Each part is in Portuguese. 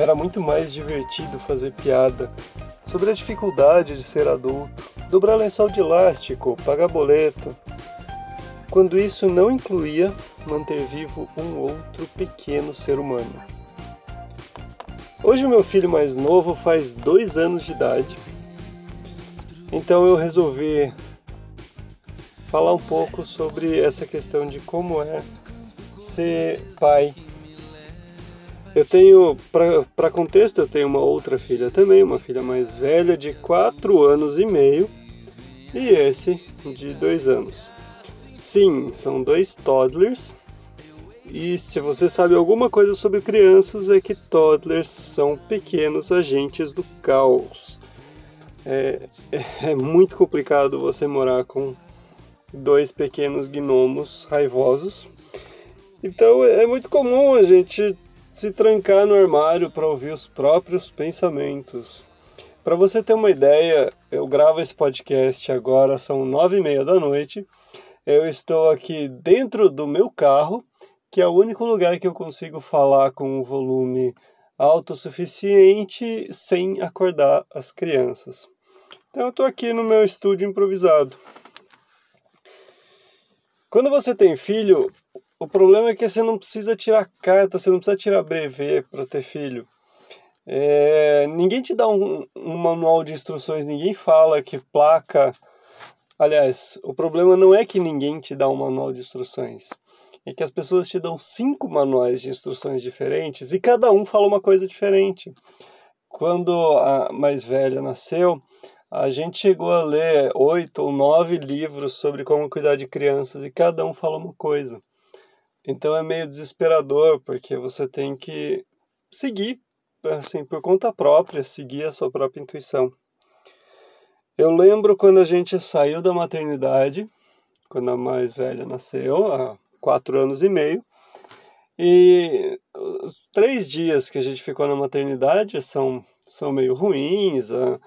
era muito mais divertido fazer piada sobre a dificuldade de ser adulto, dobrar lençol de elástico, pagar boleto, quando isso não incluía manter vivo um outro pequeno ser humano. Hoje o meu filho mais novo faz dois anos de idade, então eu resolvi falar um pouco sobre essa questão de como é ser pai. Eu tenho, para contexto, eu tenho uma outra filha também, uma filha mais velha de 4 anos e meio e esse de 2 anos. Sim, são dois toddlers. E se você sabe alguma coisa sobre crianças, é que toddlers são pequenos agentes do caos. É, é muito complicado você morar com dois pequenos gnomos raivosos. Então é muito comum a gente se trancar no armário para ouvir os próprios pensamentos. Para você ter uma ideia, eu gravo esse podcast agora, são nove e meia da noite eu estou aqui dentro do meu carro, que é o único lugar que eu consigo falar com um volume autossuficiente sem acordar as crianças. Então eu estou aqui no meu estúdio improvisado. Quando você tem filho, o problema é que você não precisa tirar carta, você não precisa tirar brevet para ter filho. É, ninguém te dá um, um manual de instruções, ninguém fala que placa Aliás, o problema não é que ninguém te dá um manual de instruções. É que as pessoas te dão cinco manuais de instruções diferentes e cada um fala uma coisa diferente. Quando a mais velha nasceu, a gente chegou a ler oito ou nove livros sobre como cuidar de crianças e cada um fala uma coisa. Então é meio desesperador, porque você tem que seguir, assim, por conta própria, seguir a sua própria intuição. Eu lembro quando a gente saiu da maternidade, quando a mais velha nasceu, há quatro anos e meio, e os três dias que a gente ficou na maternidade são, são meio ruins, a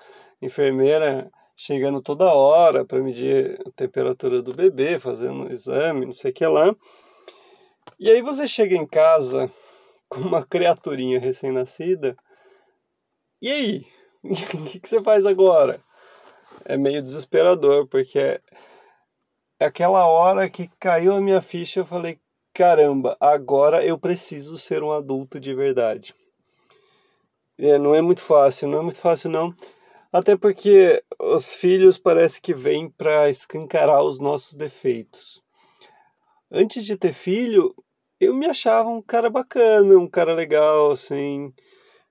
enfermeira chegando toda hora para medir a temperatura do bebê, fazendo um exame, não sei o que lá. E aí você chega em casa com uma criaturinha recém-nascida, e aí? O que, que você faz agora? é meio desesperador, porque é, é aquela hora que caiu a minha ficha, eu falei, caramba, agora eu preciso ser um adulto de verdade. É, não é muito fácil, não é muito fácil não. Até porque os filhos parece que vêm para escancarar os nossos defeitos. Antes de ter filho, eu me achava um cara bacana, um cara legal, assim.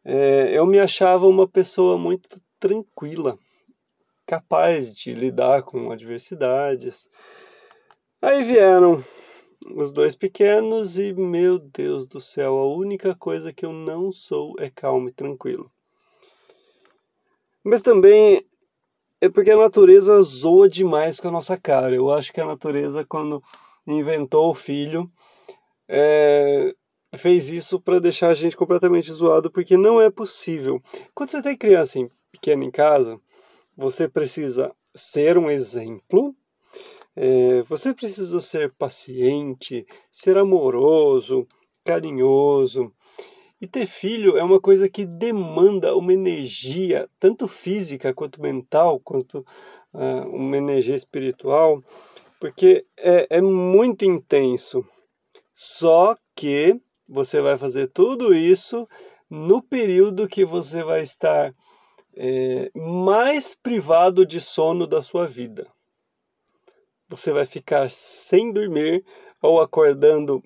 É, eu me achava uma pessoa muito tranquila capaz de lidar com adversidades. Aí vieram os dois pequenos e, meu Deus do céu, a única coisa que eu não sou é calmo e tranquilo. Mas também é porque a natureza zoa demais com a nossa cara. Eu acho que a natureza, quando inventou o filho, é, fez isso para deixar a gente completamente zoado, porque não é possível. Quando você tem criança pequena em casa, você precisa ser um exemplo, é, você precisa ser paciente, ser amoroso, carinhoso. E ter filho é uma coisa que demanda uma energia, tanto física quanto mental, quanto uh, uma energia espiritual, porque é, é muito intenso. Só que você vai fazer tudo isso no período que você vai estar é, mais privado de sono da sua vida. Você vai ficar sem dormir ou acordando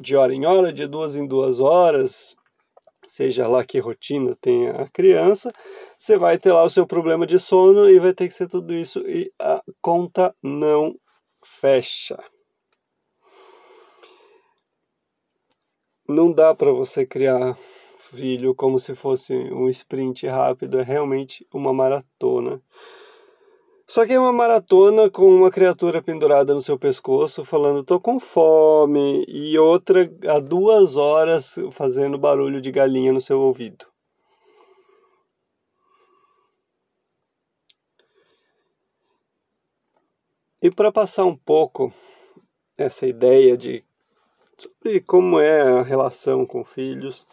de hora em hora, de duas em duas horas, seja lá que rotina tenha a criança, você vai ter lá o seu problema de sono e vai ter que ser tudo isso e a conta não fecha. Não dá para você criar filho como se fosse um sprint rápido, é realmente uma maratona. Só que é uma maratona com uma criatura pendurada no seu pescoço falando tô com fome e outra há duas horas fazendo barulho de galinha no seu ouvido. E para passar um pouco essa ideia de sobre como é a relação com filhos,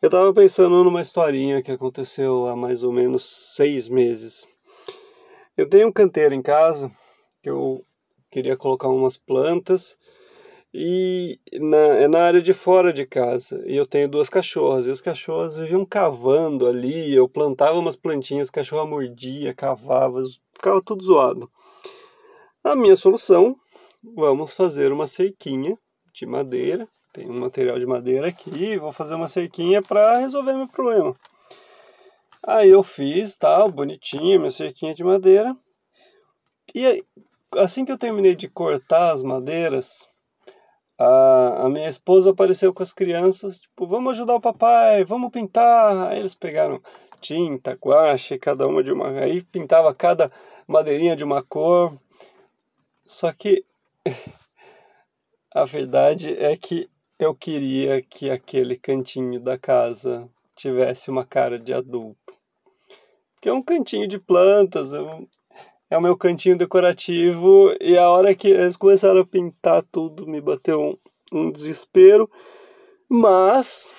Eu tava pensando numa historinha que aconteceu há mais ou menos seis meses. Eu tenho um canteiro em casa que eu queria colocar umas plantas e na, é na área de fora de casa. E eu tenho duas cachorras. E as cachorras viviam cavando ali. Eu plantava umas plantinhas, a cachorra mordia, cavava, ficava tudo zoado. A minha solução, vamos fazer uma cerquinha de madeira. Tem um material de madeira aqui, vou fazer uma cerquinha para resolver meu problema. Aí eu fiz, tal, bonitinha, minha cerquinha de madeira. E aí, assim que eu terminei de cortar as madeiras, a, a minha esposa apareceu com as crianças, tipo, vamos ajudar o papai, vamos pintar. Aí eles pegaram tinta, guache, cada uma de uma. Aí pintava cada madeirinha de uma cor. Só que a verdade é que eu queria que aquele cantinho da casa tivesse uma cara de adulto. Que é um cantinho de plantas, é o meu cantinho decorativo e a hora que eles começaram a pintar tudo me bateu um, um desespero, mas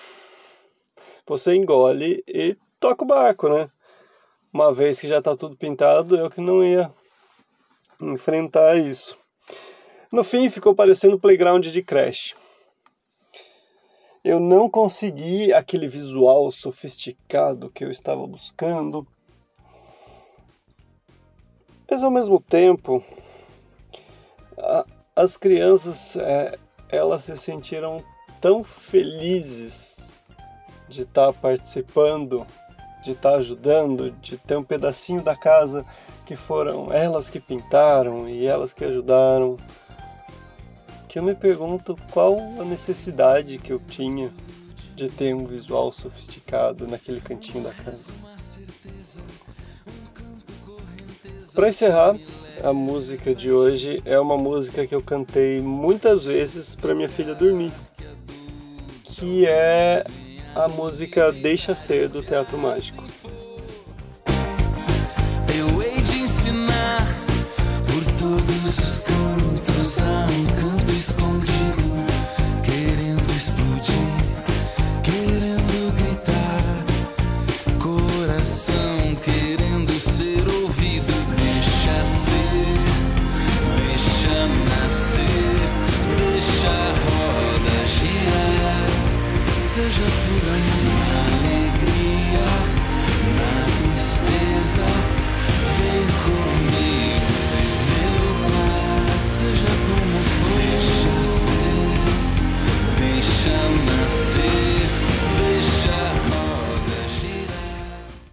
você engole e toca o barco, né? Uma vez que já está tudo pintado, eu que não ia enfrentar isso. No fim, ficou parecendo playground de creche. Eu não consegui aquele visual sofisticado que eu estava buscando, mas ao mesmo tempo, a, as crianças, é, elas se sentiram tão felizes de estar tá participando, de estar tá ajudando, de ter um pedacinho da casa que foram elas que pintaram e elas que ajudaram, que eu me pergunto qual a necessidade que eu tinha de ter um visual sofisticado naquele cantinho da casa. Para encerrar, a música de hoje é uma música que eu cantei muitas vezes para minha filha dormir, que é a música Deixa Ser do Teatro Mágico.